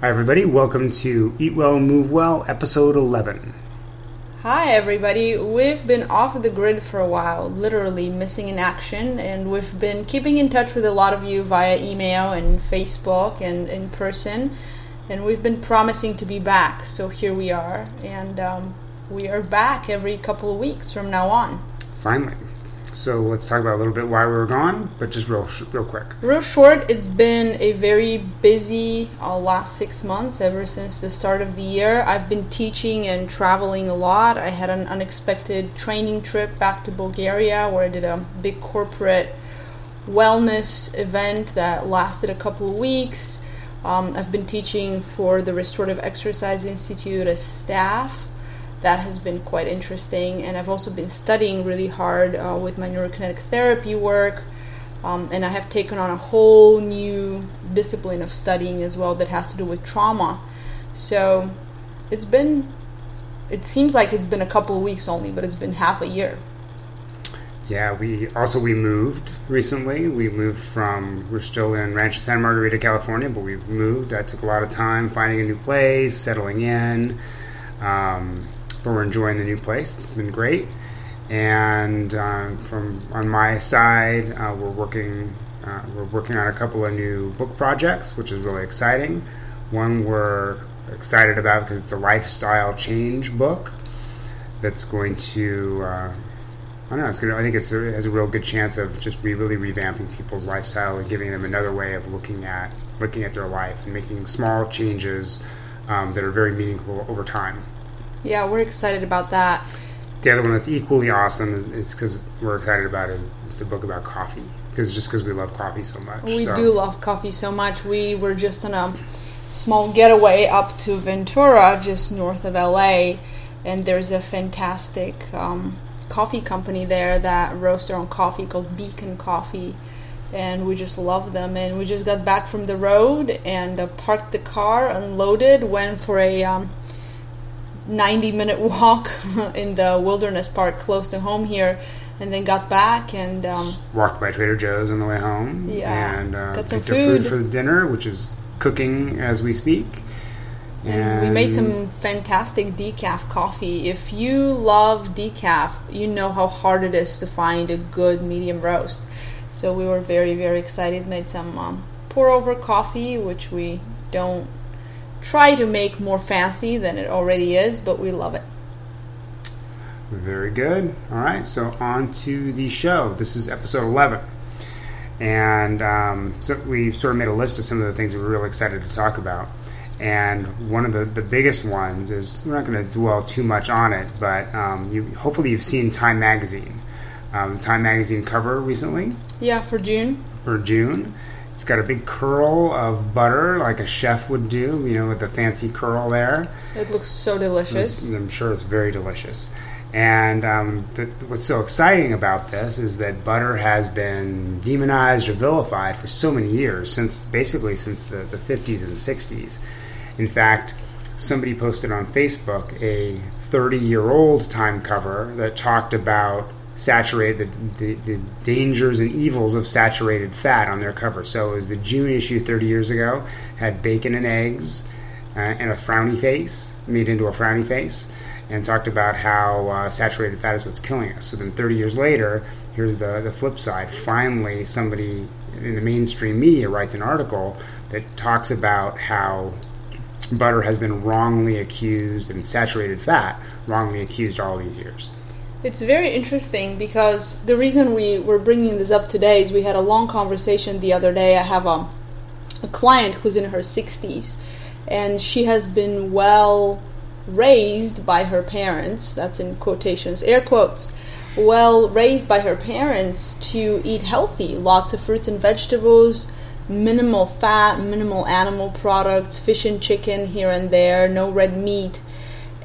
Hi, everybody. Welcome to Eat Well, Move Well, episode 11. Hi, everybody. We've been off the grid for a while, literally missing in action, and we've been keeping in touch with a lot of you via email and Facebook and in person. And we've been promising to be back, so here we are. And um, we are back every couple of weeks from now on. Finally. So let's talk about a little bit why we were gone, but just real, real quick. Real short, it's been a very busy uh, last six months ever since the start of the year. I've been teaching and traveling a lot. I had an unexpected training trip back to Bulgaria where I did a big corporate wellness event that lasted a couple of weeks. Um, I've been teaching for the Restorative Exercise Institute as staff that has been quite interesting. And I've also been studying really hard uh, with my neurokinetic therapy work. Um, and I have taken on a whole new discipline of studying as well that has to do with trauma. So it's been, it seems like it's been a couple weeks only, but it's been half a year. Yeah, we also we moved recently. We moved from we're still in Rancho Santa Margarita, California, but we moved. That took a lot of time finding a new place, settling in. Um, but we're enjoying the new place. It's been great. And uh, from on my side, uh, we're working uh, we're working on a couple of new book projects, which is really exciting. One we're excited about because it's a lifestyle change book that's going to uh, I don't know. It's gonna. I think it's a, it has a real good chance of just re- really revamping people's lifestyle and giving them another way of looking at looking at their life and making small changes um, that are very meaningful over time. Yeah, we're excited about that. The other one that's equally awesome is because we're excited about it. Is it's a book about coffee because just because we love coffee so much. We so. do love coffee so much. We were just on a small getaway up to Ventura, just north of LA, and there's a fantastic um, coffee company there that roasts their own coffee called Beacon Coffee. And we just love them. And we just got back from the road and uh, parked the car, unloaded, went for a um, 90 minute walk in the wilderness park close to home here and then got back and um, walked by Trader Joe's on the way home. Yeah, and uh, got some food. food for the dinner, which is cooking as we speak. And we made some fantastic decaf coffee. If you love decaf, you know how hard it is to find a good medium roast. So we were very, very excited. Made some um, pour over coffee, which we don't try to make more fancy than it already is, but we love it. Very good. All right, so on to the show. This is episode 11. And um, so we sort of made a list of some of the things we were really excited to talk about. And one of the, the biggest ones is we're not going to dwell too much on it, but um, you, hopefully you've seen Time Magazine. Um, the Time Magazine cover recently Yeah, for June. for June. It's got a big curl of butter, like a chef would do, you know, with the fancy curl there. It looks so delicious. I'm sure it's very delicious. And um, the, what's so exciting about this is that butter has been demonized or vilified for so many years, since basically since the, the 50s and 60s. In fact, somebody posted on Facebook a 30 year old time cover that talked about saturated the, the, the dangers and evils of saturated fat on their cover. So it was the June issue 30 years ago had bacon and eggs uh, and a frowny face made into a frowny face and talked about how uh, saturated fat is what's killing us. So then 30 years later, here's the, the flip side. Finally, somebody in the mainstream media writes an article that talks about how butter has been wrongly accused and saturated fat wrongly accused all these years. It's very interesting because the reason we were bringing this up today is we had a long conversation the other day. I have a, a client who's in her 60s and she has been well raised by her parents. That's in quotations, air quotes. Well raised by her parents to eat healthy, lots of fruits and vegetables, minimal fat, minimal animal products, fish and chicken here and there, no red meat.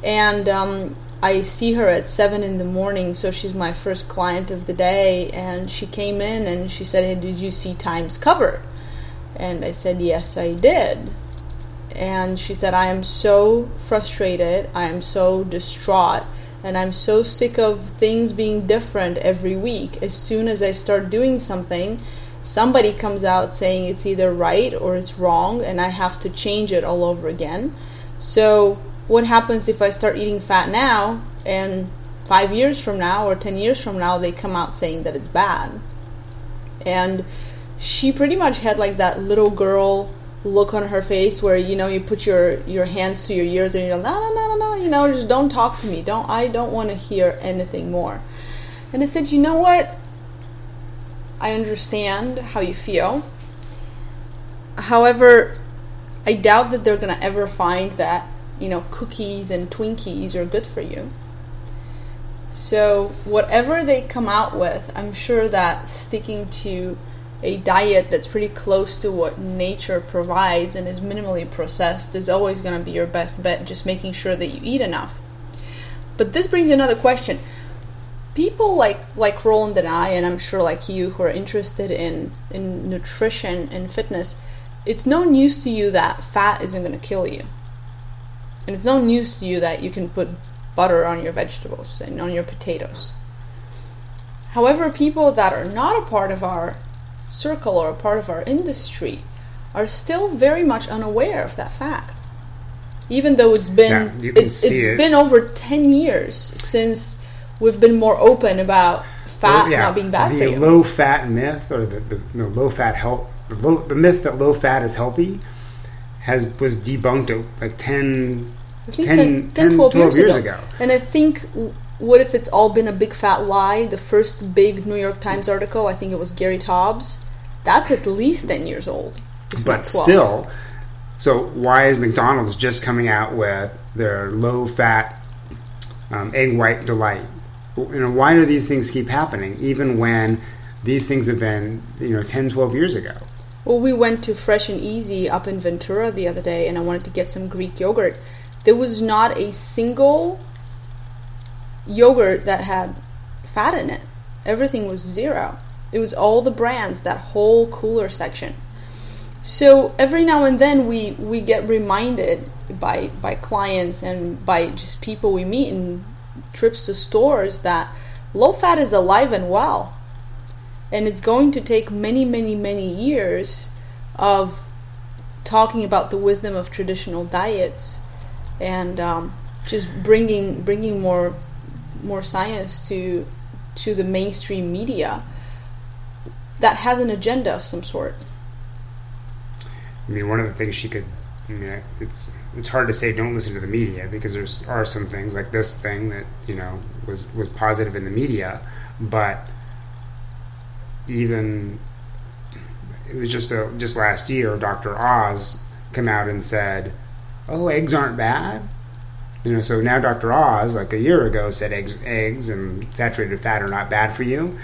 And um, I see her at seven in the morning, so she's my first client of the day. And she came in and she said, "Hey, did you see Times cover?" And I said, "Yes, I did." And she said, "I am so frustrated. I am so distraught." And I'm so sick of things being different every week. As soon as I start doing something, somebody comes out saying it's either right or it's wrong, and I have to change it all over again. So, what happens if I start eating fat now and five years from now or 10 years from now they come out saying that it's bad? And she pretty much had like that little girl look on her face where you know you put your your hands to your ears and you're like no no no no no you know just don't talk to me. Don't i don't want to hear anything more. And i said you know what? I understand how you feel. However i doubt that they're to ever find that you know cookies and twinkies are good for you so whatever they come out with i'm sure that sticking to a diet that's pretty close to what nature provides and is minimally processed is always going to be your best bet, just making sure that you eat enough. But this brings another question. People like like Roland and I, and I'm sure like you, who are interested in in nutrition and fitness, it's no news to you that fat isn't going to kill you, and it's no news to you that you can put butter on your vegetables and on your potatoes. However, people that are not a part of our circle or a part of our industry are still very much unaware of that fact. Even though it's been Yeah, it, it's it. been over ten years since we've been more open about fat Well, yeah, not being bad the for you. low fat myth or the, the, the low fat health the, low, the myth that low fat is healthy has was debunked like 10, At least 10, 10, 10, 10, 12, 12 years, years ago. ago. And I think, what if it's all been a big fat lie? The first big New York Times article, I think it was Gary Taubes, that's at least 10 years old. but still so why is mcdonald's just coming out with their low fat um, egg white delight you know why do these things keep happening even when these things have been you know 10 12 years ago Well, we went to Fresh and Easy up in Ventura the other day, and I wanted to get some Greek yogurt. There was not a single yogurt that had fat in it. Everything was zero. It was all the brands, that whole cooler section. So every now and then we, we get reminded by by clients and by just people we meet in trips to stores that low fat is alive and well and it's going to take many many many years of talking about the wisdom of traditional diets and um, just bringing bringing more more science to to the mainstream media that has an agenda of some sort. I mean, one of the things she could, I mean, it's it's hard to say don't listen to the media because there's are some things like this thing that you know was was positive in the media, but even it was just a just last year, Dr. Oz came out and said, "Oh, eggs aren't bad." You know, so now Dr. Oz, like a year ago, said eggs, eggs and saturated fat are not bad for you.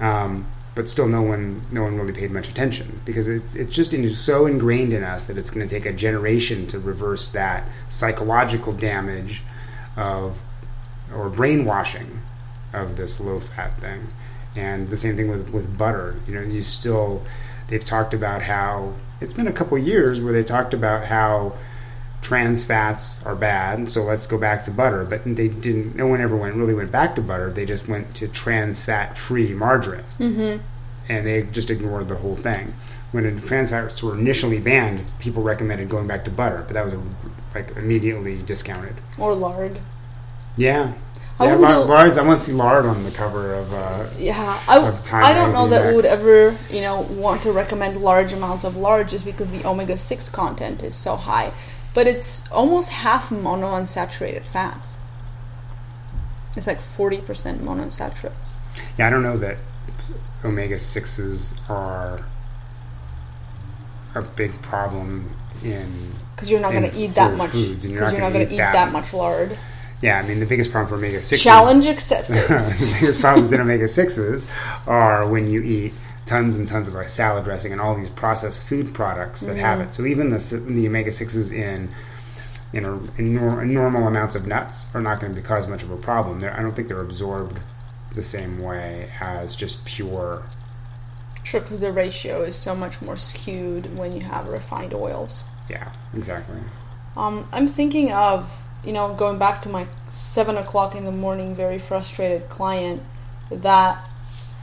Um, but still, no one, no one really paid much attention because it's it's just in, so ingrained in us that it's going to take a generation to reverse that psychological damage of or brainwashing of this low fat thing. And the same thing with with butter. You know, you still they've talked about how it's been a couple years where they talked about how trans fats are bad, so let's go back to butter. But they didn't. No one ever went really went back to butter. They just went to trans fat free margarine, mm-hmm. and they just ignored the whole thing. When trans fats were initially banned, people recommended going back to butter, but that was like immediately discounted. or lard Yeah. I Yeah, wouldn't lard, do- lards. I want to see lard on the cover of. Uh, Yeah, I, of Time I don't know that we would ever, you know, want to recommend large amounts of lard just because the omega six content is so high. But it's almost half monounsaturated fats. It's like forty percent monounsaturates. yeah, I don't know that omega sixes are a big problem in Because you're not going to eat that much. foods, and you're not not gonna eat eat that that much lard. Yeah, I mean the biggest problem for omega sixes. Challenge accepted. the biggest problems in omega sixes are when you eat tons and tons of like salad dressing and all these processed food products that have Mm-hmm. it. So even the the omega sixes in you know in, nor- in normal amounts of nuts are not going to cause much of a problem. They're, I don't think they're absorbed the same way as just pure. Sure, because the ratio is so much more skewed when you have refined oils. Yeah, exactly. Um, I'm thinking of, you know, going back to my seven o'clock in the morning, very frustrated client that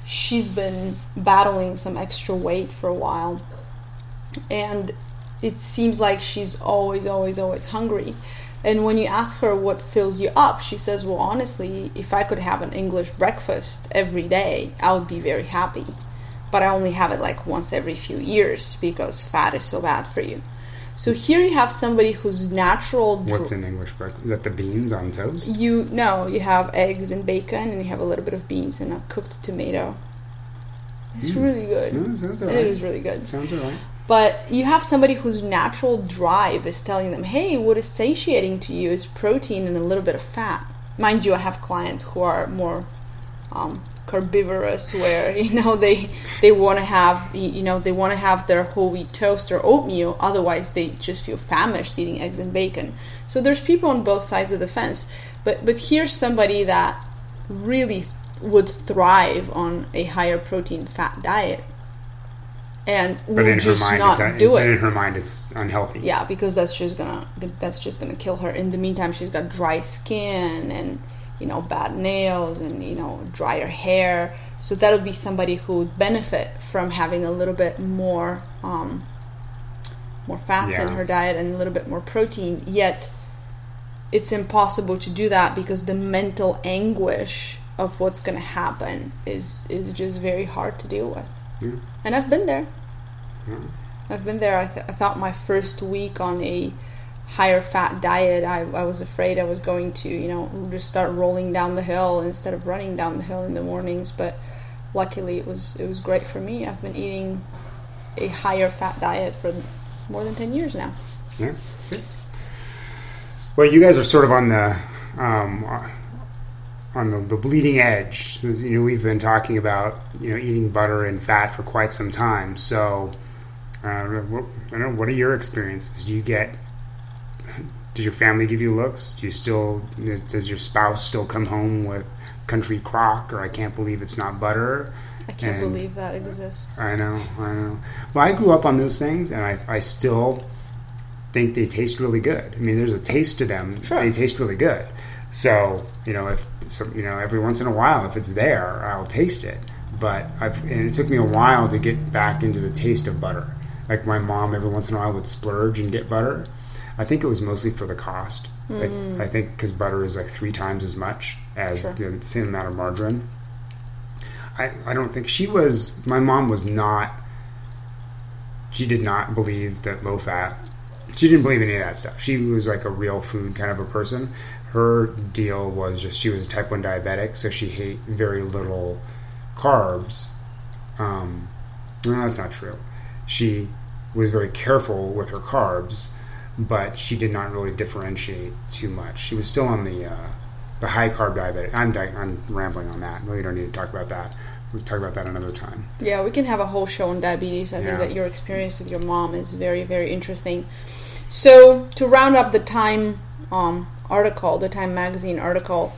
she's been battling some extra weight for a while, and it seems like she's always, always, always hungry. And when you ask her what fills you up, she says, Well, honestly, if I could have an English breakfast every day, I would be very happy. But I only have it like once every few years because fat is so bad for you. So here you have somebody whose natural. dr- What's in English breakfast? Is that the beans on toast? You no, you have eggs and bacon, and you have a little bit of beans and a cooked tomato. It's really good. No, sounds It alright. is really good. Sounds alright. But you have somebody whose natural drive is telling them, hey, what is satiating to you is protein and a little bit of fat. Mind you, I have clients who are more um, carnivorous, where you know they they want to have you know they want to have their whole wheat toast or oatmeal. Otherwise, they just feel famished eating eggs and bacon. So there's people on both sides of the fence. But but here's somebody that really would thrive on a higher protein fat diet and But in her mind, not it's do but in her mind, it's unhealthy. Yeah, because that's just gonna that's just gonna kill her. In the meantime, she's got dry skin and you know bad nails and you know drier hair. So that would be somebody who would benefit from having a little bit more um, more fats in her diet and a little bit more protein. Yet it's impossible to do that because the mental anguish of what's going to happen is is just very hard to deal with. Yeah. And I've been there. Yeah. I've been there. I, th- I thought my first week on a higher fat diet, I, I was afraid I was going to, you know, just start rolling down the hill instead of running down the hill in the mornings. But luckily, it was it was great for me. I've been eating a higher fat diet for more than ten years now. Yeah. Well, you guys are sort of on the um, on the, the bleeding edge. You know, we've been talking about you know eating butter and fat for quite some time. So, uh, what, I don't know. What are your experiences? Do you get? Does your family give you looks? Do you still? Does your spouse still come home with country crock or I can't believe it's not butter? I can't And- believe that exists. I know, I know. Well, I grew up on those things, and I, I still think they taste really good. I mean, there's a taste to them. Sure. They taste really good. So, you know, if some, you know, every once in a while, if it's there, I'll taste it. But I've, and it took me a while to get back into the taste of butter. Like my mom, every once in a while, would splurge and get butter. I think it was mostly for the cost. Like, I think because butter is like three times as much as Mm. Sure. the same amount of margarine. I, I don't think she was my mom was not she did not believe that low fat she didn't believe any of that stuff she was like a real food kind of a person her deal was just she was a type 1 diabetic so she ate very little carbs um, no that's not true she was very careful with her carbs but she did not really differentiate too much she was still on the uh, the high carb diabetic I'm, di- I'm rambling on that we don't need to talk about that we'll talk about that another time Yeah, we can have a whole show on diabetes. I Yeah. think that your experience with your mom is very, very interesting. So, to round up the Time um, article, the Time magazine article,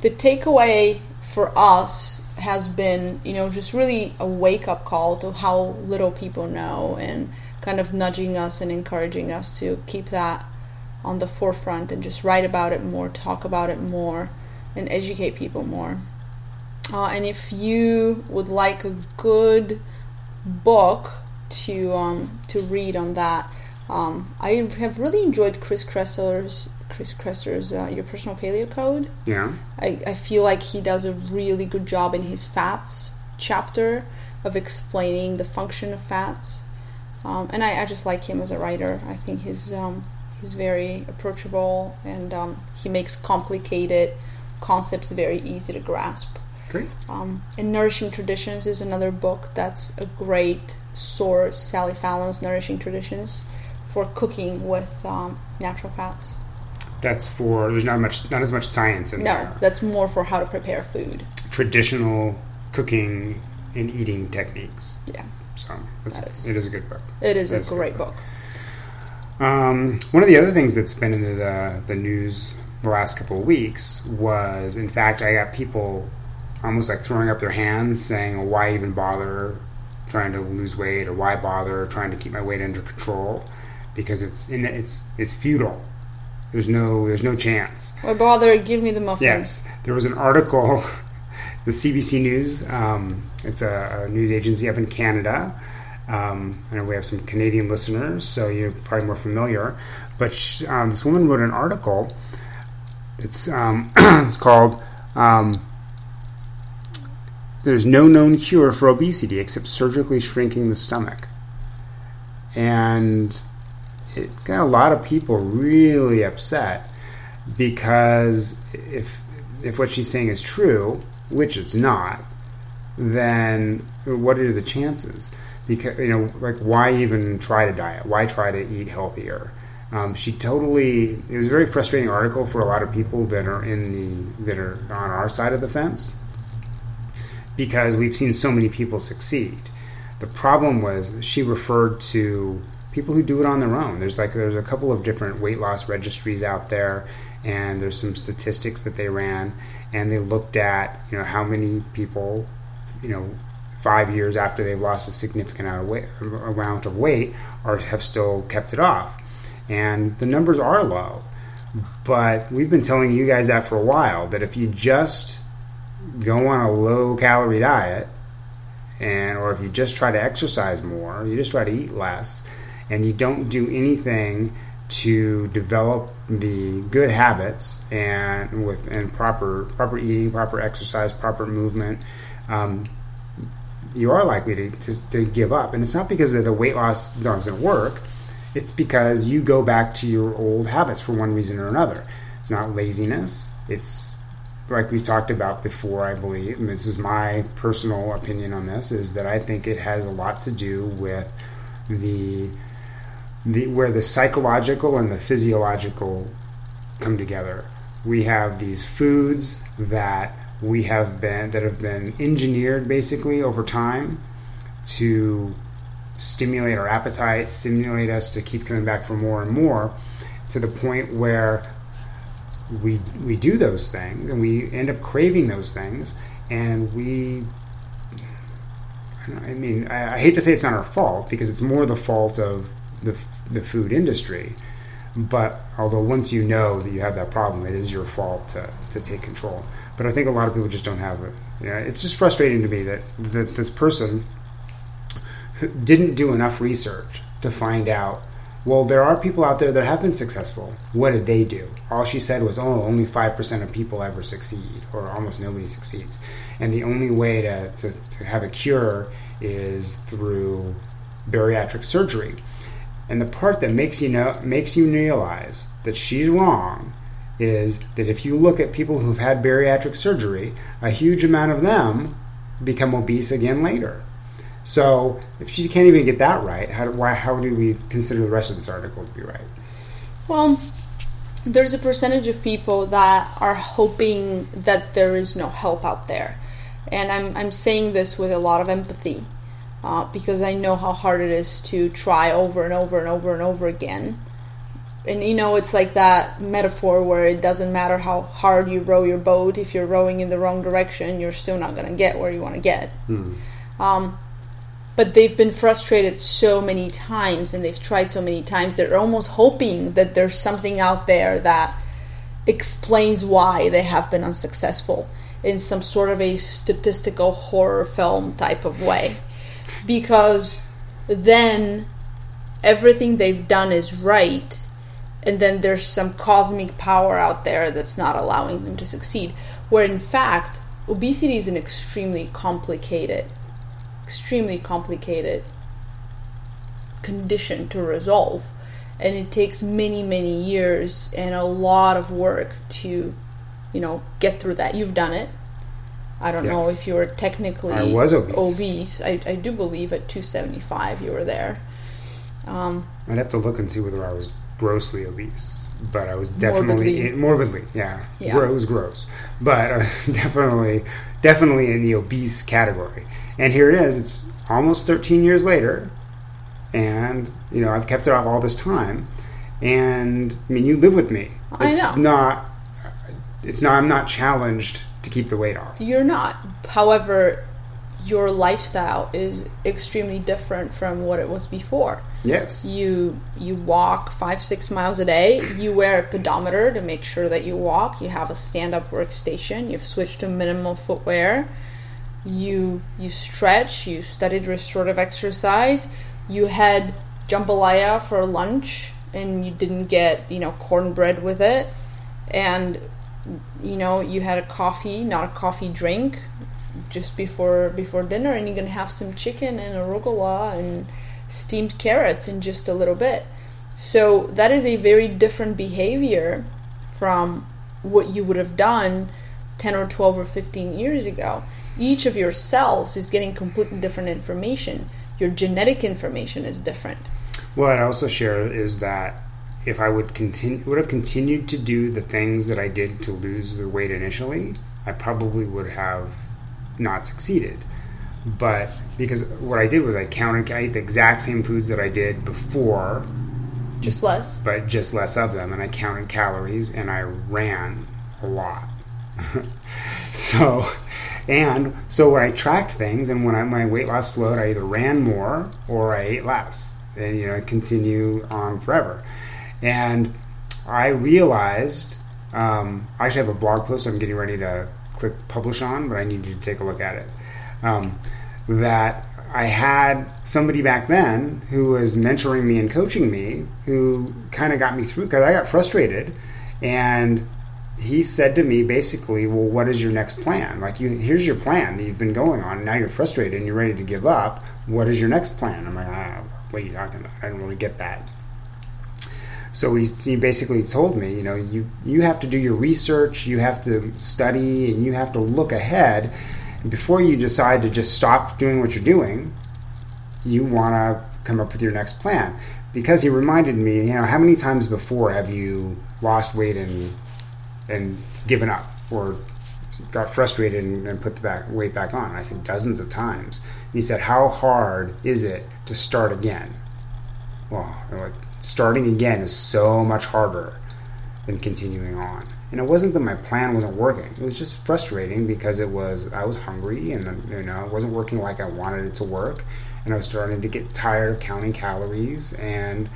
the takeaway for us has been, you know, just really a wake up call to how little people know and kind of nudging us and encouraging us to keep that on the forefront and just write about it more, talk about it more, and educate people more. Uh, and if you would like a good book to um, to read on that, um, I have really enjoyed Chris Kresser's Chris Kresser's uh, Your Personal Paleo Code. yeah I, I feel like he does a really good job in his fats chapter of explaining the function of fats. Um, and I, I just like him as a writer. I think he's um, he's very approachable and um, he makes complicated concepts very easy to grasp. great Um, and Nourishing Traditions is another book that's a great source, Sally Fallon's Nourishing Traditions, for cooking with um, natural fats. that's for there's not much not as much science in No, there No, that's more for how to prepare food. traditional cooking and eating techniques Yeah, so it's, is- it is a good book it is That's a a great good book. Um, one of the other things that's been in the, the news the last couple of weeks was, in fact, I got people almost like throwing up their hands saying, why even bother trying to lose weight or why bother trying to keep my weight under control? Because it's it's it's futile. There's no there's no chance. Why bother? Give me the muffins. Yes, there was an article the CBC News. Um, it's a, a, news agency up in Canada. Um, I know we have some Canadian listeners, so you're probably more familiar. But she, um, this woman wrote an article. It's um, it's called um, "There's no known cure for obesity except surgically shrinking the stomach," and it got a lot of people really upset because if if what she's saying is true, which it's not, then what are the chances? Because you know, like why even try to diet? Why try to eat healthier? Um, she totally. It was a very frustrating article for a lot of people that are in the that are on our side of the fence because we've seen so many people succeed. The problem was she referred to people who do it on their own. There's like there's a couple of different weight loss registries out there, and there's some statistics that they ran, and they looked at you know how many people, you know, five years after they've lost a significant amount of weight, or have still kept it off, and the numbers are low. But we've been telling you guys that for a while that if you just go on a low calorie diet and or if you just try to exercise more, you just try to eat less and you don't do anything to develop the good habits and with and proper proper eating, proper exercise, proper movement, um, you are likely to, to, to, give up. And it's not because the weight loss doesn't work. It's because you go back to your old habits for one reason or another. It's not laziness. It's like we've talked about before, I believe, and this is my personal opinion on this, is that I think it has a lot to do with the the, where the psychological and the physiological come together. We have these foods that we have been that have been engineered basically over time to stimulate our appetite, stimulate us to keep coming back for more and more, to the point where we we do those things and we end up craving those things, and we. I mean, I, I hate to say it's not our fault because it's more the fault of the, the food industry. But although once you know that you have that problem, it is your fault to, to take control. But I think a lot of people just don't have it. Know, it's just frustrating to me that, that this person didn't do enough research to find out well, there are people out there that have been successful. What did they do? All she said was, oh, only 5% of people ever succeed, or almost nobody succeeds. And the only way to, to, to have a cure is through bariatric surgery. And the part that makes you know makes you realize that she's wrong is that if you look at people who've had bariatric surgery, a huge amount of them become obese again later. So if she can't even get that right, how, do, why, how do we consider the rest of this article to be right? Well, there's a percentage of people that are hoping that there is no help out there. And I'm, I'm saying this with a lot of empathy uh, because I know how hard it is to try over and over and over and over again. And you know, it's like that metaphor where it doesn't matter how hard you row your boat, if you're rowing in the wrong direction, you're still not going to get where you want to get. Hmm. Um, but they've been frustrated so many times and they've tried so many times, they're almost hoping that there's something out there that explains why they have been unsuccessful in some sort of a statistical horror film type of way because then everything they've done is right and then there's some cosmic power out there that's not allowing them to succeed where in fact obesity is an extremely complicated extremely complicated condition to resolve and it takes many many years and a lot of work to you know get through that you've done it I don't yes. know if you were technically I was obese. obese. I, I do believe at 275 you were there. Um, I'd have to look and see whether I was grossly obese, but I was definitely morbidly, in, morbidly yeah. yeah. It was gross, but I was definitely definitely in the obese category. And here it is. It's almost 13 years later, and you know I've kept it off all this time. And I mean, you live with me. It's I know. not. It's not. I'm not challenged to keep the weight off. You're not. However, your lifestyle is extremely different from what it was before. Yes. You you walk five six miles a day. You wear a pedometer to make sure that you walk. You have a stand up workstation. You've switched to minimal footwear. You you stretch. You studied restorative exercise. You had jambalaya for lunch, and you didn't get you know cornbread with it, and you know you had a coffee, not a coffee drink, just before before dinner, and you're gonna have some chicken and arugula and steamed carrots in just a little bit. So that is a very different behavior from what you would have done 10 or 12 or 15 years ago. Each of your cells is getting completely different information. Your genetic information is different. What I'd also share is that if I would continue would have continued to do the things that I did to lose the weight initially, I probably would have not succeeded. But because what I did was I counted, I ate the exact same foods that I did before, just less, but just less of them, and I counted calories and I ran a lot. so, and so when I tracked things and when I, my weight loss slowed, I either ran more or I ate less, and you know, continue on forever. And I realized um, I actually have a blog post I'm getting ready to click publish on, but I need you to take a look at it. Um, that I had somebody back then who was mentoring me and coaching me who kind of got me through because I got frustrated and he said to me basically, "Well, what is your next plan? Like, you here's your plan that you've been going on. And now you're frustrated and you're ready to give up. What is your next plan?" I'm like, ah, "What are you talking about? I don't really get that." So he, he basically told me, you know, you you have to do your research, you have to study, and you have to look ahead before you decide to just stop doing what you're doing, you want to come up with your next plan. Because he reminded me, you know, how many times before have you lost weight and and given up or got frustrated and, and put the back, weight back on? And I said dozens of times. And he said, how hard is it to start again? Well, starting again is so much harder than continuing on and it wasn't that my plan wasn't working. It was just frustrating because it was I was hungry and you know it wasn't working like I wanted it to work, and I was starting to get tired of counting calories. And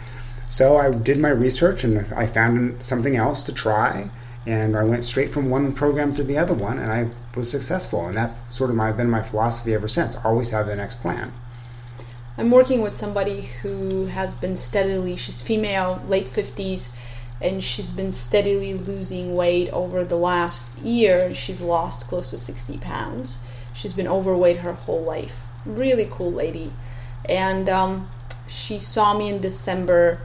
so I did my research and I found something else to try, and I went straight from one program to the other one, and I was successful. And that's sort of my been my philosophy ever since. Always have the next plan. I'm working with somebody who has been steadily. She's female, late fifties and she's been steadily losing weight over the last year. She's lost close to 60 pounds. She's been overweight her whole life. Really cool lady. And um, she saw me in December,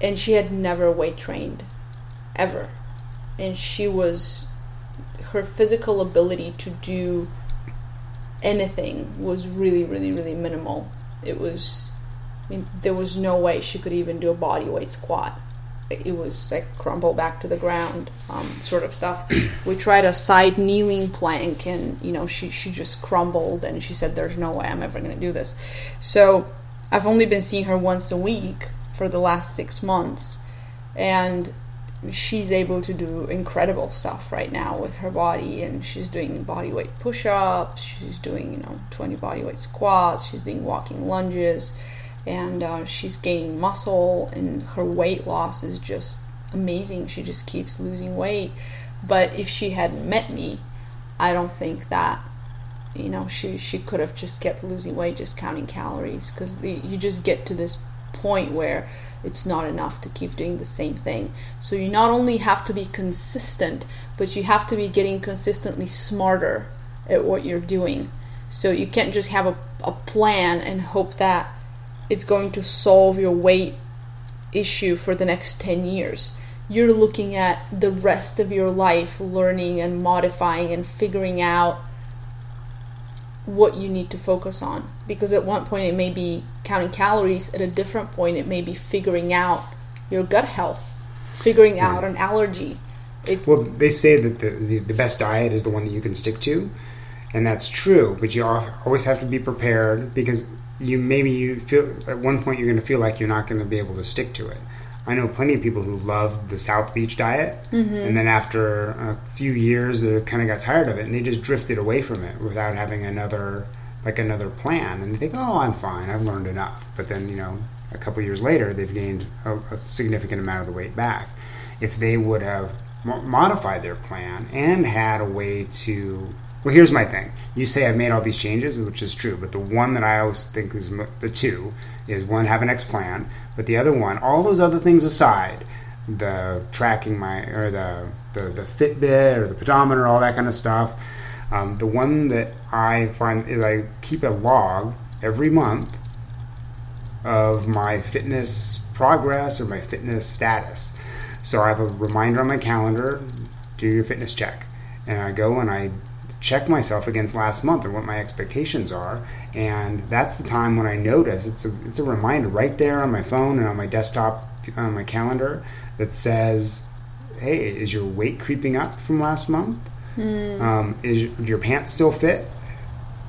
and she had never weight trained, ever. And she was, her physical ability to do anything was really, really, really minimal. It was, I mean, there was no way she could even do a body weight squat it was like crumble back to the ground um, sort of stuff. We tried a side kneeling plank and you know she, she just crumbled and she said there's no way i'm ever going to do this. So i've only been seeing her once a week for the last six months and she's able to do incredible stuff right now with her body and she's doing body weight push-ups she's doing you know 20 body weight squats she's doing walking lunges and uh, she's gaining muscle and her weight loss is just amazing. She just keeps losing weight. But if she hadn't met me i don't think that you know she she could have just kept losing weight just counting calories. Because you just get to this point where it's not enough to keep doing the same thing. So you not only have to be consistent but you have to be getting consistently smarter at what you're doing. So you can't just have a, a plan and hope that it's going to solve your weight issue for the next 10 years. You're looking at the rest of your life learning and modifying and figuring out what you need to focus on. Because at one point it may be counting calories, at a different point it may be figuring out your gut health, figuring out an allergy. It, well, they say that the, the, the best diet is the one that you can stick to, and that's true, but you always have to be prepared because you maybe you feel at one point you're going to feel like you're not going to be able to stick to it. I know plenty of people who love the South Beach diet, mm-hmm. and then after a few years, they kind of got tired of it, and they just drifted away from it without having another like another plan. And they think, "Oh, I'm fine. I've learned enough." But then you know, a couple years later, they've gained a, a, significant amount of the weight back. If they would have modified their plan and had a way to well, here's my thing. You say I've made all these changes, which is true, but the one that I always think is the two is one have an X plan, but the other one, all those other things aside, the tracking my or the the, the Fitbit or the pedometer, all that kind of stuff. Um, the one that I find is I keep a log every month of my fitness progress or my fitness status. So I have a reminder on my calendar, do your fitness check. And I go and I check myself against last month and what my expectations are. And that's the time when I notice it's a, it's a reminder right there on my phone and on my desktop on my calendar that says, "Hey, is your weight creeping up from last month? Mm. Um, is your pants still fit?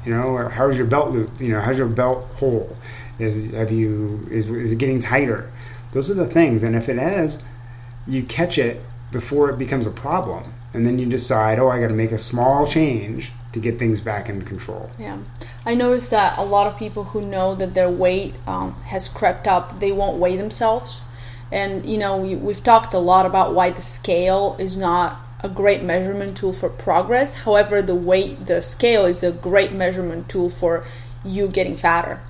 You know, or how's your belt loop? You know, how's your belt hole? Is, have you is, is it getting tighter? Those are the things. And if it is, you catch it before it becomes a problem and then you decide, oh, I got to make a small change to get things back in control. Yeah, I noticed that a lot of people who know that their weight um, has crept up, they won't weigh themselves. And you know, we, we've talked a lot about why the scale is not a great measurement tool for progress. However, the weight, the scale is a great measurement tool for you getting fatter.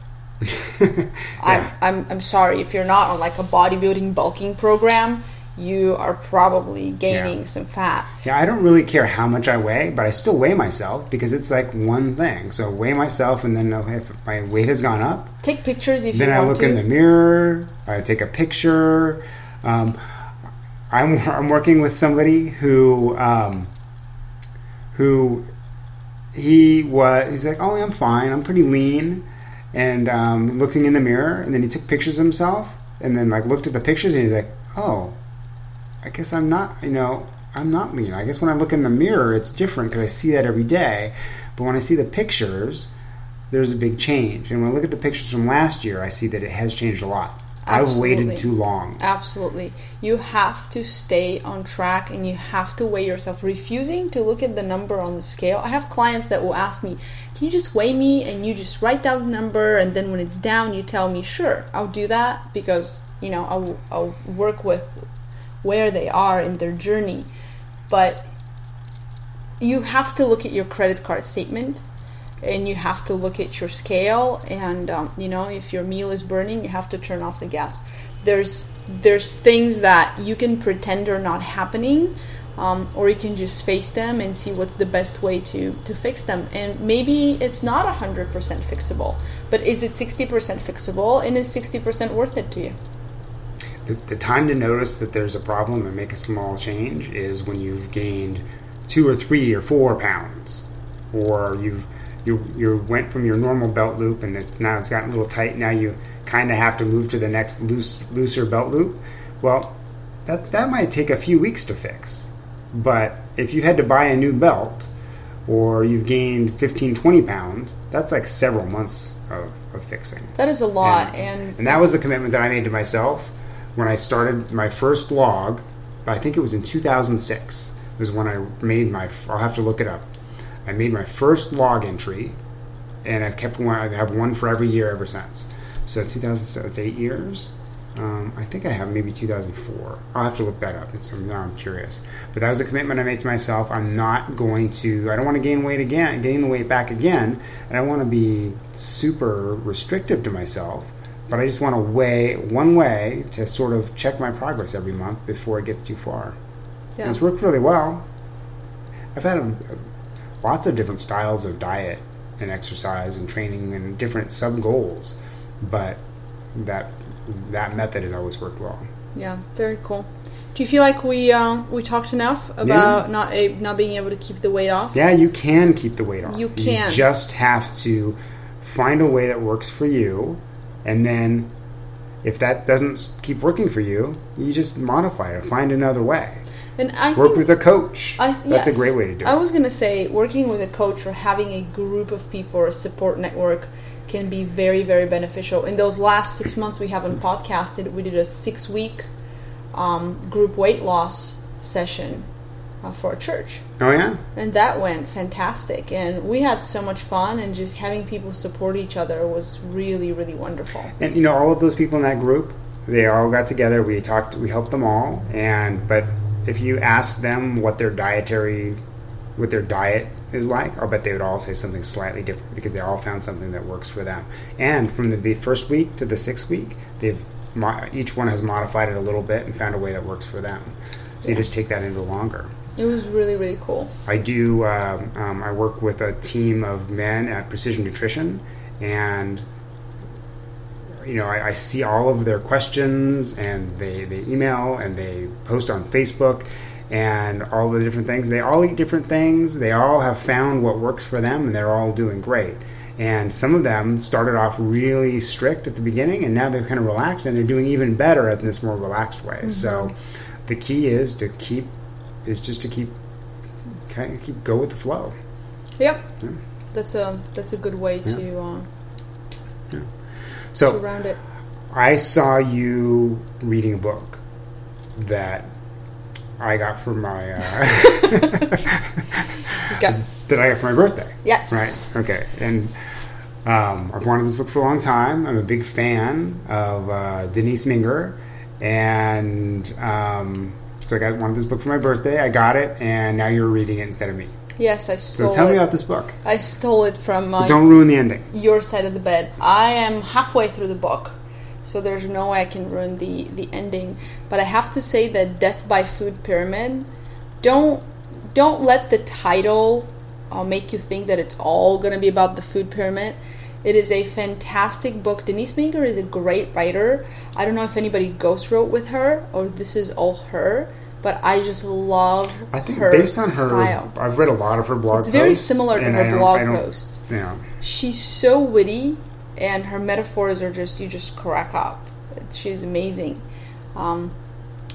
yeah. I'm, I'm, I'm sorry if you're not on like a bodybuilding bulking program you are probably gaining yeah. some fat. Yeah, I don't really care how much I weigh, but I still weigh myself because it's like one thing. So weigh myself, and then if my weight has gone up, take pictures if then I look to. in the mirror. I take a picture. Um, I'm I'm working with somebody who um, who he was. He's like, oh, I'm fine. I'm pretty lean, and um, looking in the mirror, and then he took pictures of himself, and then like looked at the pictures, and he's like, oh I guess I'm not, you know, I'm not lean. I guess when I look in the mirror, it's different because I see that every day. But when I see the pictures, there's a big change. And when I look at the pictures from last year, I see that it has changed a lot. Absolutely. I've waited too long. Absolutely. You have to stay on track and you have to weigh yourself. Refusing to look at the number on the scale. I have clients that will ask me, Can you just weigh me? And you just write down the number, and then when it's down, you tell me, Sure, I'll do that because, you know, I'll, I'll work with where they are in their journey. But you have to look at your credit card statement and you have to look at your scale and um, you know if your meal is burning you have to turn off the gas. There's there's things that you can pretend are not happening um, or you can just face them and see what's the best way to to fix them. And maybe it's not 100% fixable but is it 60% fixable and is 60% worth it to you the, the time to notice that there's a problem and make a small change is when you've gained two or three or four pounds, or you've you you went from your normal belt loop and it's now it's gotten a little tight. Now you kind of have to move to the next loose looser belt loop. Well, that that might take a few weeks to fix. But if you had to buy a new belt or you've gained 15 20 pounds that's like several months of, of fixing that is a lot and, and and that was the commitment that i made to myself when I started my first log. I think it was in 2006. Was when I made my. I'll have to look it up. I made my first log entry, and I've kept one. I have one for every year ever since. So 2007, it's eight years. Um, I think I have maybe 2004. I'll have to look that up. It's, now I'm curious. But that was a commitment I made to myself. I'm not going to. I don't want to gain weight again, gain the weight back again, and I want to be super restrictive to myself but I just want a way, one way to sort of check my progress every month before it gets too far. Yeah. And it's worked really well. I've had a, lots of different styles of diet and exercise and training and different sub goals, but that that method has always worked well. Yeah, very cool. Do you feel like we uh, we talked enough about yeah. not a, not being able to keep the weight off? Yeah, you can keep the weight off. You can. You just have to find a way that works for you and then if that doesn't keep working for you, you just modify it, find another way. And I work with a coach. I, That's yes, a great way to do it. I was going to say working with a coach or having a group of people or a support network can be very, very beneficial. In those last six months we haven't podcasted, we did a six week um, group weight loss session uh, for a church. Oh yeah. And that went fantastic. And we had so much fun, and just having people support each other was really, really wonderful. And you know, all of those people in that group, they all got together. We talked. We helped them all. And but if you ask them what their dietary, what their diet is like, I'll bet they would all say something slightly different because they all found something that works for them. And from the first week to the sixth week, they've each one has modified it a little bit and found a way that works for them. So you just take that into longer. It was really, really cool. I do. Um, um, I work with a team of men at Precision Nutrition, and you know, I, I, see all of their questions, and they they email and they post on Facebook, and all the different things. They all eat different things. They all have found what works for them, and they're all doing great. And some of them started off really strict at the beginning, and now they're kind of relaxed, and they're doing even better in this more relaxed way. Mm-hmm. So, the key is to keep is just to keep kind of keep go with the flow. Yep, yeah. that's a that's a good way yeah. to. Uh, yeah. So to round it. I saw you reading a book that I got for my uh, that I got for my birthday. Yes. Right. Okay. And um, I've wanted this book for a long time. I'm a big fan of uh, Denise Minger, and um, so I got wanted this book for my birthday. I got it, and now you're reading it instead of me. Yes, I stole. So tell it. me about this book. I stole it from. Uh, don't ruin the ending. Your side of the bed. I am halfway through the book, so there's no way I can ruin the the ending. But I have to say that Death by Food Pyramid. Don't don't let the title uh, make you think that it's all going to be about the food pyramid. It is a fantastic book. Denise Minger is a great writer. I don't know if anybody ghost wrote with her or this is all her but I just love I think her based on her style. I've read a lot of her blog it's posts. very similar to her blog posts. Yeah. She's so witty and her metaphors are just you just crack up. She's amazing. Um,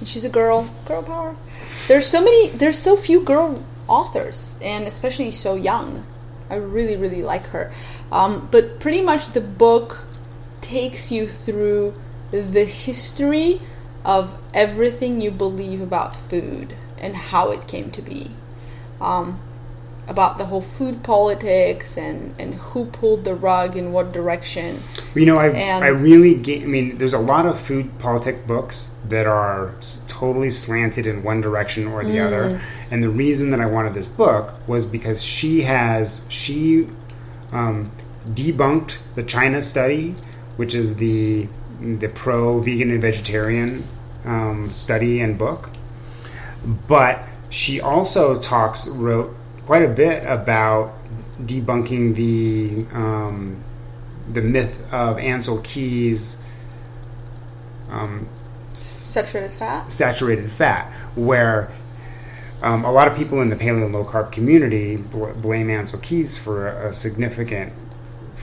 she's a girl, girl power. There's so many there's so few girl authors and especially so young. I really really like her. Um, but pretty much the book takes you through the history of everything you believe about food and how it came to be. Um, about the whole food politics and, and who pulled the rug in what direction. You know, I, and, I really, get, I mean, there's a lot of food politic books that are totally slanted in one direction or the mm. other. And the reason that I wanted this book was because she has, she um, debunked the China study, which is the the pro vegan and vegetarian um, study and book. But she also talks wrote quite a bit about debunking the um, the myth of Ancel Keys. Um, saturated fat. Saturated fat, where um, a lot of people in the paleo low carb community bl- blame Ancel Keys for a significant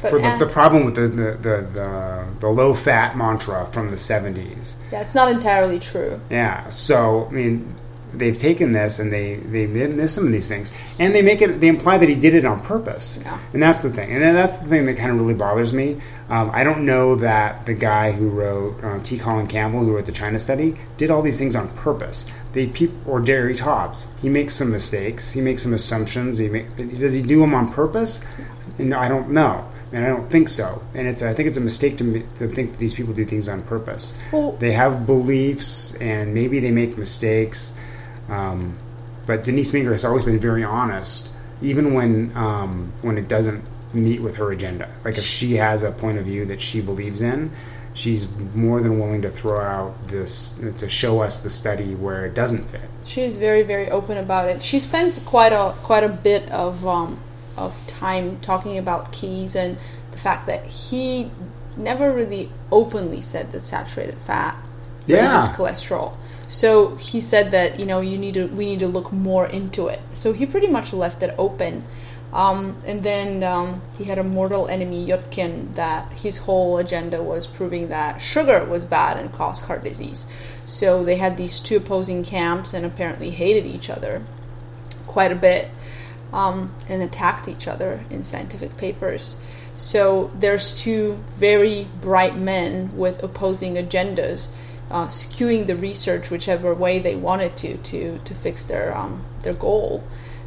but for the, the, problem with the the, the, the, the low fat mantra from the 70s. Yeah, it's not entirely true. Yeah, so, I mean, they've taken this and they, they miss some of these things. And they make it, they imply that he did it on purpose. Yeah. And that's the thing. And that's the thing that kind of really bothers me. Um, I don't know that the guy who wrote, uh, T. Colin Campbell, who wrote the China study, did all these things on purpose. They pe- or Gary Taubes. He makes some mistakes. He makes some assumptions. He make, does he do them on purpose? And I don't know and I don't think so. And it's I think it's a mistake to to think that these people do things on purpose. Well, they have beliefs, and maybe they make mistakes. Um, but Denise Minger has always been very honest, even when um, when it doesn't meet with her agenda. Like if she has a point of view that she believes in, she's more than willing to throw out this to show us the study where it doesn't fit. She's very very open about it. She spends quite a quite a bit of um, of time talking about Keys and the fact that he never really openly said that saturated fat yeah. raises cholesterol. So he said that you know you need to we need to look more into it. So he pretty much left it open. Um, and then um, he had a mortal enemy, Yudkin, that his whole agenda was proving that sugar was bad and caused heart disease. So they had these two opposing camps and apparently hated each other quite a bit um, and attacked each other in scientific papers. So there's two very bright men with opposing agendas, uh, skewing the research whichever way they wanted to to to fix their um, their goal.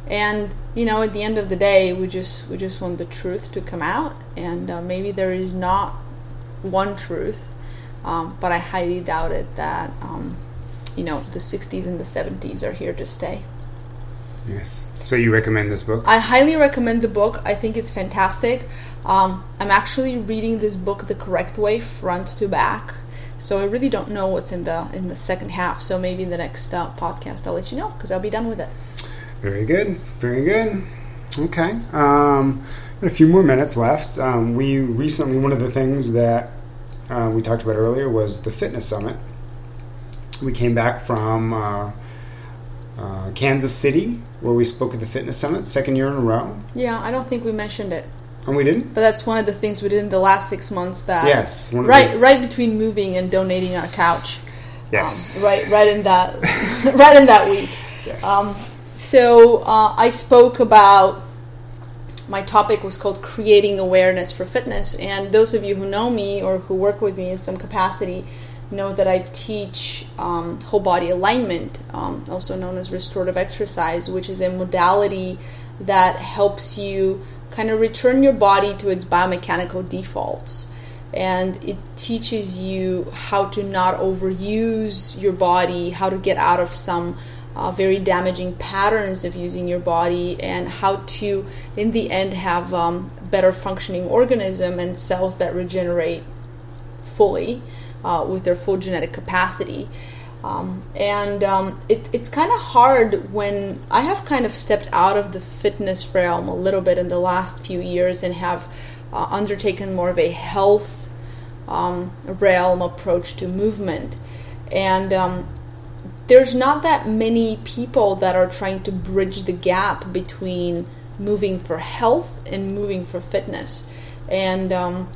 And you know, at the end of the day, we just we just want the truth to come out, and uh, maybe there is not one truth, um, but I highly doubt it that um, you know the 60s and the 70s are here to stay. Yes. So you recommend this book? I highly recommend the book. I think it's fantastic. Um, I'm actually reading this book the correct way, front to back. So I really don't know what's in the in the second half. So maybe in the next uh, podcast I'll let you know because I'll be done with it. Very good. Very good. Okay. Um, a few more minutes left. Um, we recently one of the things that uh, we talked about earlier was the fitness summit. We came back from uh, uh, Kansas City where we spoke at the fitness summit, second year in a row. Yeah, I don't think we mentioned it. And we didn't. But that's one of the things we did in the last six months. That yes, right, the, right between moving and donating our couch. Yes, um, right, right in that, right in that week. Yes. Um, so uh, I spoke about my topic was called creating awareness for fitness, and those of you who know me or who work with me in some capacity know that I teach um, whole body alignment, um, also known as restorative exercise, which is a modality that helps you kind of return your body to its biomechanical defaults. And it teaches you how to not overuse your body, how to get out of some uh, very damaging patterns of using your body, and how to, in the end, have um, better functioning organism and cells that regenerate fully uh, with their full genetic capacity. Um, and um, it, it's kind of hard when I have kind of stepped out of the fitness realm a little bit in the last few years and have uh, undertaken more of a health um, realm approach to movement. And um, there's not that many people that are trying to bridge the gap between moving for health and moving for fitness. And um,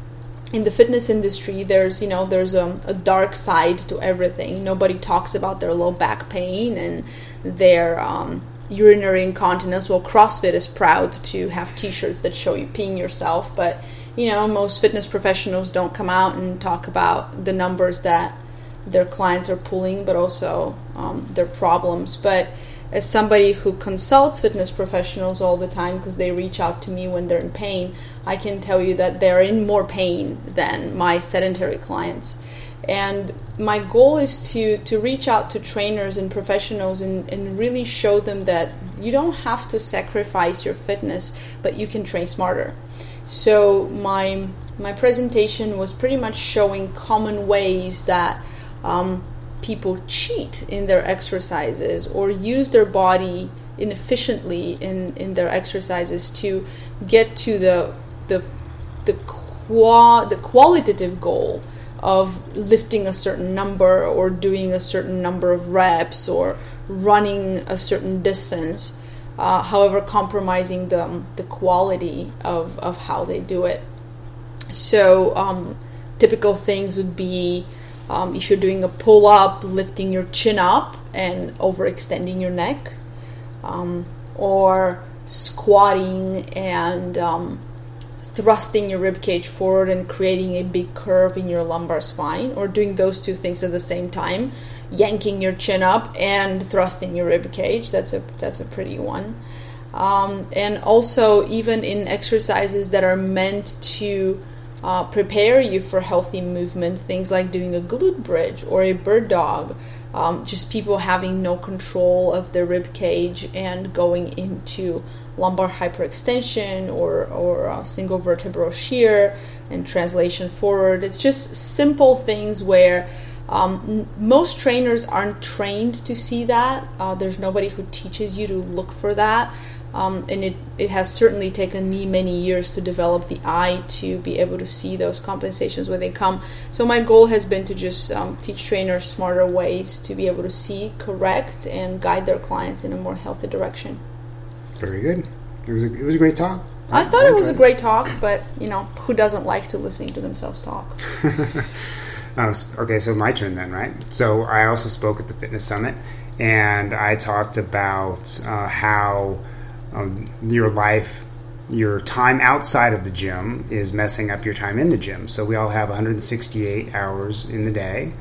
in the fitness industry there's you know there's a, a, dark side to everything. Nobody talks about their low back pain and their um, urinary incontinence. Well crossfit is proud to have t-shirts that show you peeing yourself but you know most fitness professionals don't come out and talk about the numbers that their clients are pulling but also um, their problems. But as somebody who consults fitness professionals all the time because they reach out to me when they're in pain I can tell you that they're in more pain than my sedentary clients. And my goal is to, to reach out to trainers and professionals and, and really show them that you don't have to sacrifice your fitness, but you can train smarter. So my my presentation was pretty much showing common ways that um, people cheat in their exercises or use their body inefficiently in, in their exercises to get to the the the qua the qualitative goal of lifting a certain number or doing a certain number of reps or running a certain distance, uh, however, compromising the, the quality of, of how they do it. So, um, typical things would be um, if you're doing a pull up, lifting your chin up and overextending your neck, um, or squatting and um, thrusting your rib cage forward and creating a big curve in your lumbar spine, or doing those two things at the same time, yanking your chin up and thrusting your rib cage. That's a that's a pretty one. Um, and also, even in exercises that are meant to uh, prepare you for healthy movement, things like doing a glute bridge or a bird dog, um, just people having no control of their rib cage and going into lumbar hyperextension or, or single vertebral shear and translation forward. It's just simple things where um, most trainers aren't trained to see that. Uh, there's nobody who teaches you to look for that. Um, and it, it has certainly taken me many years to develop the eye to be able to see those compensations when they come. So my goal has been to just um, teach trainers smarter ways to be able to see, correct, and guide their clients in a more healthy direction. Very good. It was a, it was a great talk. I, I thought I it was a great talk, but you know, who doesn't like to listen to themselves talk? uh, okay, so my turn then, right? So I also spoke at the fitness summit, and I talked about uh, how um, your life, your time outside of the gym, is messing up your time in the gym. So we all have 168 hours in the day,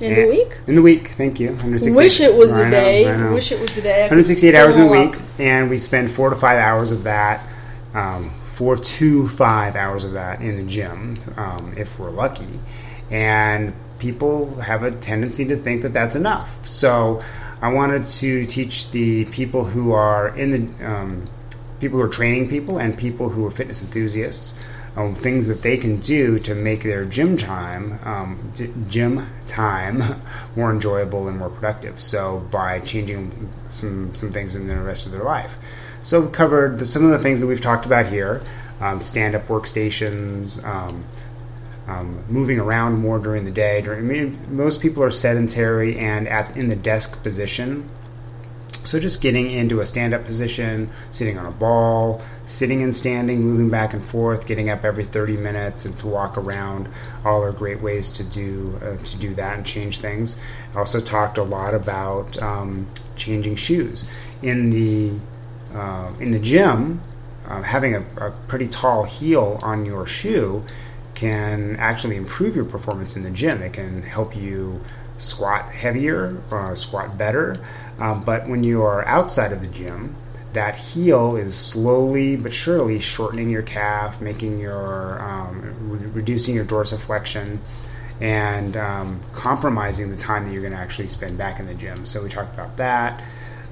In the week? In the week, thank you. 168 Wish it was know, day. I know. Wish it was the day. 168 hours in all week, up. and we spend four to five hours of that, um, four to five hours of that in the gym, um, if we're lucky. And people have a tendency to think that that's enough. So I wanted to teach the people who are in the um, people who are training people and people who are fitness enthusiasts um, things that they can do to make their gym time um, gym time more enjoyable and more productive. So by changing some some things in the rest of their life. So we covered the, some of the things that we've talked about here: um, stand-up workstations. Um, um, moving around more during the day. During, I mean, most people are sedentary and at in the desk position. So just getting into a stand-up position, sitting on a ball, sitting and standing, moving back and forth, getting up every 30 minutes, and to walk around, all are great ways to do uh, to do that and change things. I also talked a lot about um, changing shoes in the uh, in the gym. Uh, having a, a pretty tall heel on your shoe can actually improve your performance in the gym. It can help you squat heavier, uh, squat better. Um, but when you are outside of the gym, that heel is slowly but surely shortening your calf, making your um, re- reducing your dorsiflexion, and um, compromising the time that you're going to actually spend back in the gym. So we talked about that.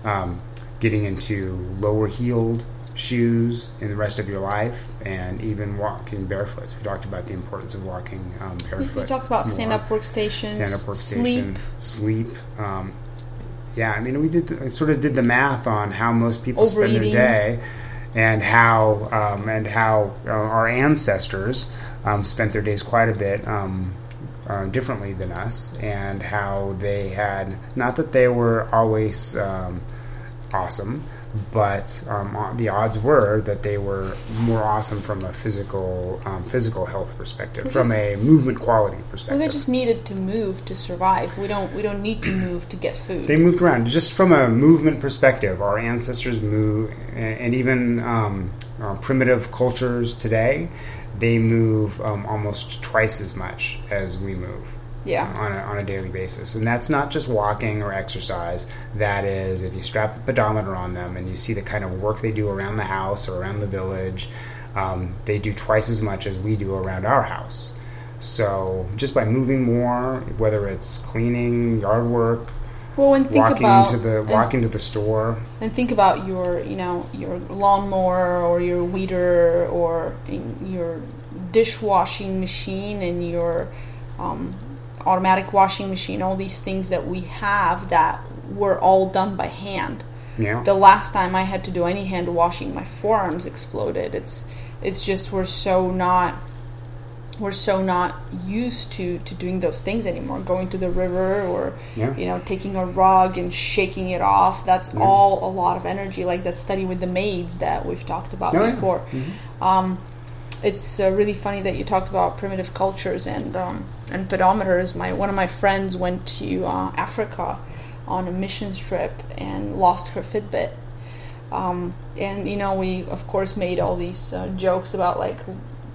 Um, getting into lower heeled shoes in the rest of your life, and even walking barefoot. So we talked about the importance of walking um, barefoot. we talked about stand-up workstations, stand-up workstation, sleep, sleep. Um, yeah, I mean, we did the, sort of did the math on how most people spend their day, and how um, and how uh, our ancestors um, spent their days quite a bit. Um, uh, differently than us, and how they had not that they were always um, awesome, but um, the odds were that they were more awesome from a physical um, physical health perspective, from a movement quality perspective. well, they just needed to move to survive. We don't. We don't need to move to get food. they moved around just from a movement perspective. Our ancestors move, and and even um, uh, primitive cultures today, they move um, almost twice as much as we move. Yeah. on a, on a daily basis, and that's not just walking or exercise. That is, if you strap a pedometer on them and you see the kind of work they do around the house or around the village, um, they do twice as much as we do around our house. So just by moving more, whether it's cleaning, yard work, well, and think walking about to the walking to the store. And think about your, you know, your lawnmower or your weeder or in your dishwashing machine and your um, automatic washing machine. All these things that we have that were all done by hand. Yeah, The last time I had to do any hand washing, my forearms exploded. It's it's just we're so not we're so not used to to doing those things anymore. Going to the river or Yeah. you know taking a rug and shaking it off. That's all a lot of energy. Like that study with the maids that we've talked about Oh, yeah. before. Um, it's uh, really funny that you talked about primitive cultures and um, and pedometers. My one of my friends went to uh, Africa on a missions trip and lost her Fitbit. Um, and you know, we of course made all these uh, jokes about like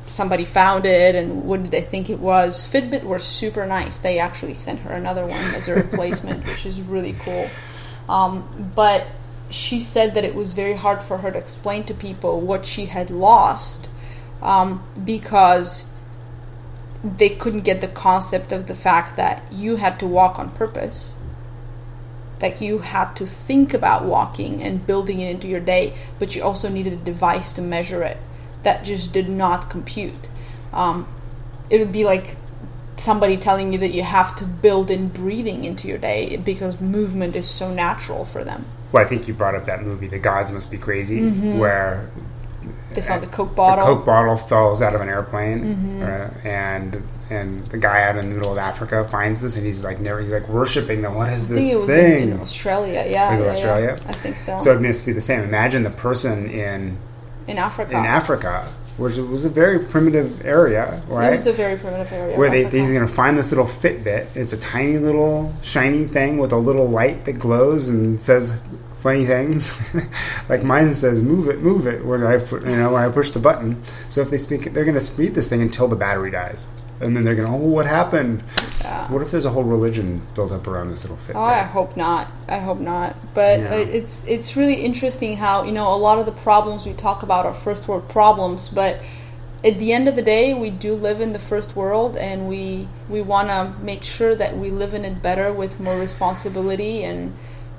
somebody found it and what did they think it was. Fitbit were super nice. They actually sent her another one as a replacement, which is really cool. Um, but she said that it was very hard for her to explain to people what she had lost um, because they couldn't get the concept of the fact that you had to walk on purpose that you had to think about walking and building it into your day, but you also needed a device to measure it. That just did not compute. Um, it would be like somebody telling you that you have to build in breathing into your day because movement is so natural for them. well, I think you brought up that movie, The Gods Must Be Crazy, Mm-hmm. where They found the Coke bottle. The Coke bottle falls out of an airplane, Mm-hmm. uh, and and the guy out in the middle of Africa finds this, and he's like never he's like worshiping the what is this thing? in, in Australia. Yeah, yeah, yeah. Australia? I think so. so it must be the same. Imagine the person in in Africa, in Africa, which was a very primitive area, right? it was a very primitive area. where they, they're going to find this little Fitbit. It's a tiny little shiny thing with a little light that glows and says funny things. like mine says, "Move it, move it." When I you know when I push the button. So if they speak, they're going to read this thing until the battery dies. and then they're going, to, "Oh, what happened?" Yeah. So what if there's a whole religion built up around this little fit? Oh, I hope not. I hope not. But Yeah. it's it's really interesting how you know a lot of the problems we talk about are first world problems, but at the end of the day, we do live in the first world, and we we want to make sure that we live in it better with more responsibility and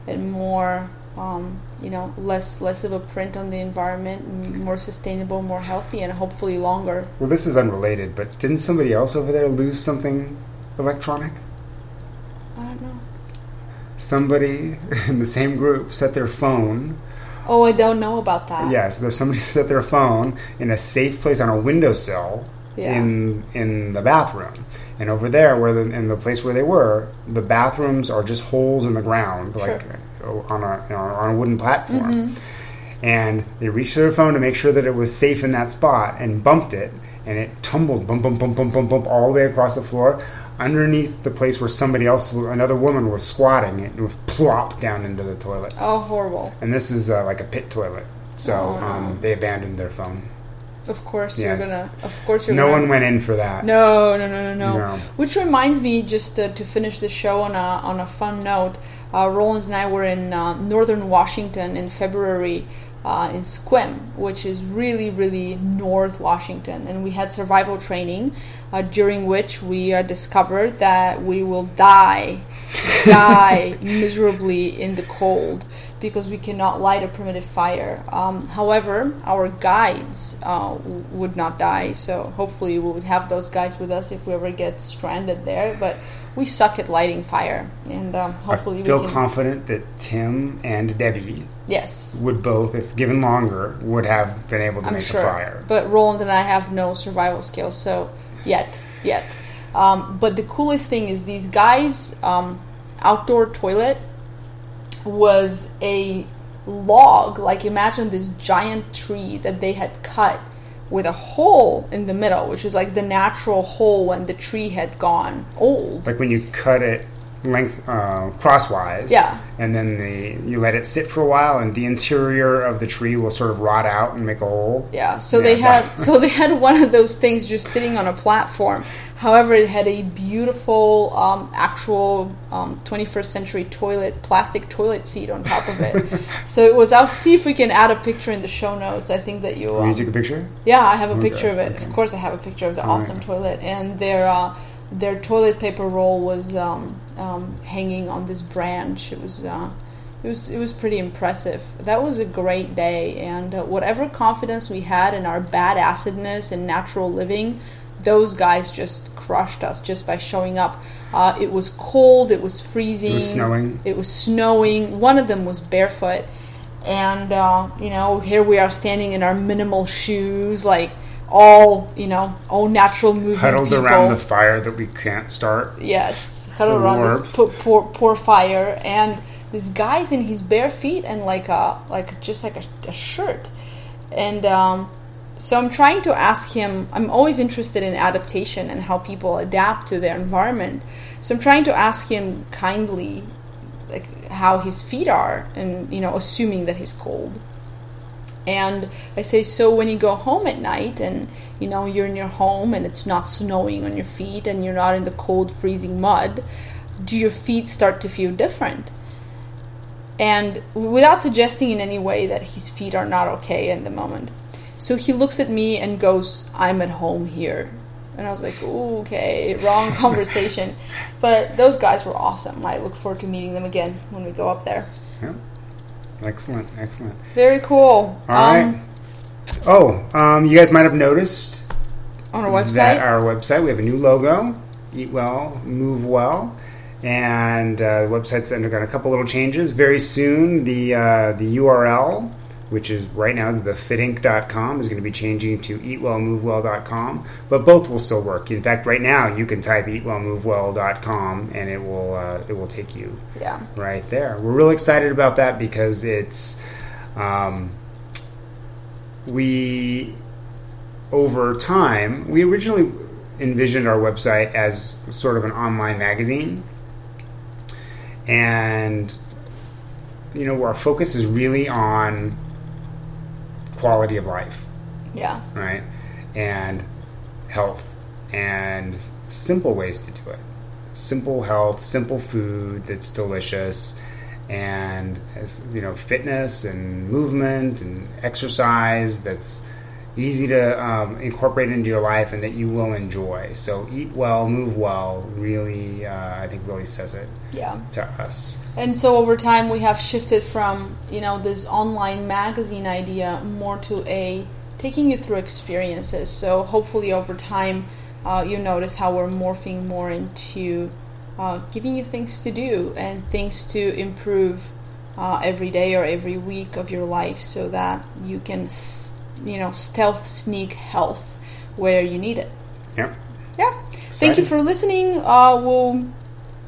and more. Um, you know, less less of a print on the environment, more sustainable, more healthy, and hopefully longer. Well, this is unrelated, but didn't somebody else over there lose something electronic? I don't know. Somebody in the same group set their phone. Oh, I don't know about that. Yes, there's somebody set their phone in a safe place on a windowsill Yeah. in in the bathroom. And over there, where the, in the place where they were, the bathrooms are just holes in the ground, like uh, on a you know, on a wooden platform. Mm-hmm. And they reached for their phone to make sure that it was safe in that spot, and bumped it, and it tumbled, bump, bump, bump, bump, bump, bump, all the way across the floor, underneath the place where somebody else, another woman, was squatting. It was plopped down into the toilet. Oh, horrible. And this is uh, like a pit toilet, so Oh, um, they abandoned their phone. Of course Yes. you're gonna. Of course you're No gonna. one went in for that. No, no, no, no, no. No. Which reminds me, just to, to finish the show on a on a fun note, uh, Rollins and I were in uh, northern Washington in February. Uh, in Sequim, which is really, really North Washington, and we had survival training, uh, during which we uh, discovered that we will die, die miserably in the cold because we cannot light a primitive fire. Um, however, our guides uh, w- would not die, so hopefully we would have those guys with us if we ever get stranded there. But we suck at lighting fire, and um, hopefully I feel we can. confident that Tim and Debbie yes, would both, if given longer, would have been able to I'm make sure. a fire. But Roland and I have no survival skills, so yet, yet. Um, but the coolest thing is these guys' um, outdoor toilet was a log. Like imagine this giant tree that they had cut with a hole in the middle, which is like the natural hole when the tree had gone old. Like when you cut it length uh, crosswise, Yeah. and then the you let it sit for a while, and the interior of the tree will sort of rot out and make a hole. Yeah, so Yeah, they had so they had one of those things just sitting on a platform. However, it had a beautiful um, actual um, 21st century toilet, plastic toilet seat on top of it. so it was. I'll see if we can add a picture in the show notes. I think that you. Um, you take a picture? yeah, I have a Okay, picture of it. okay. Of course, I have a picture of the All awesome right. toilet, and their uh, their toilet paper roll was um, um, hanging on this branch. It was. Uh, it was it was pretty impressive. That was a great day, and uh, whatever confidence we had in our bad acidness and natural living, those guys just crushed us just by showing up. Uh, it was cold. It was freezing. It was snowing. It was snowing. One of them was barefoot, and uh, you know here we are standing in our minimal shoes, like all you know, all natural movement Huddled people. around the fire that we can't start. Yes, huddled around this warmth. poor, poor fire, and this guy's in his bare feet and like a like just like a, a shirt, and um, so I'm trying to ask him. I'm always interested in adaptation and how people adapt to their environment. So I'm trying to ask him kindly, like how his feet are, and you know, assuming that he's cold. And I say, so when you go home at night and you know you're in your home and it's not snowing on your feet and you're not in the cold freezing mud, do your feet start to feel different? And without suggesting in any way that his feet are not okay in the moment. So he looks at me and goes, I'm at home here. And I was like, "Ooh, okay, wrong conversation. But those guys were awesome. I look forward to meeting them again when we go up there. Yeah. Excellent, excellent. Very cool. All right. Oh, um, you guys might have noticed On our website? that our website we have a new logo. Eat well, move well, and uh, the website's undergone a couple little changes. Very soon, the uh, the URL, which is right now is thefitink.com, is going to be changing to eatwellmovewell.com. But both will still work. In fact, right now you can type eatwellmovewell.com and it will uh, it will take you yeah. right there. We're really excited about that because it's um, we over time we originally envisioned our website as sort of an online magazine and you know our focus is really on quality of life Yeah. right and health and simple ways to do it. Simple health, simple food that's delicious, and you know, fitness and movement and exercise that's easy to um, incorporate into your life and that you will enjoy. So eat well, move well. Really, uh, I think really says it Yeah. to us. And so over time, we have shifted from you know this online magazine idea more to a taking you through experiences. So hopefully over time, uh, you notice how we're morphing more into uh, giving you things to do and things to improve uh, every day or every week of your life, so that you can s- you know stealth sneak health where you need it. Yeah. Yeah. Thank you for listening. Uh, we'll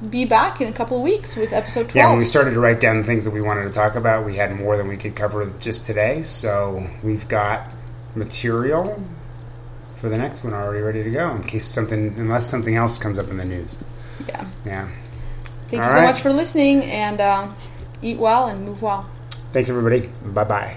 be back in a couple of weeks with episode 12. Yeah, when we started to write down things that we wanted to talk about, we had more than we could cover just today. So we've got material for the next one already ready to go in case something, unless something else comes up in the news. yeah. Yeah. Thank All you so much for listening and uh, eat well and move well. Thanks, everybody. Bye bye.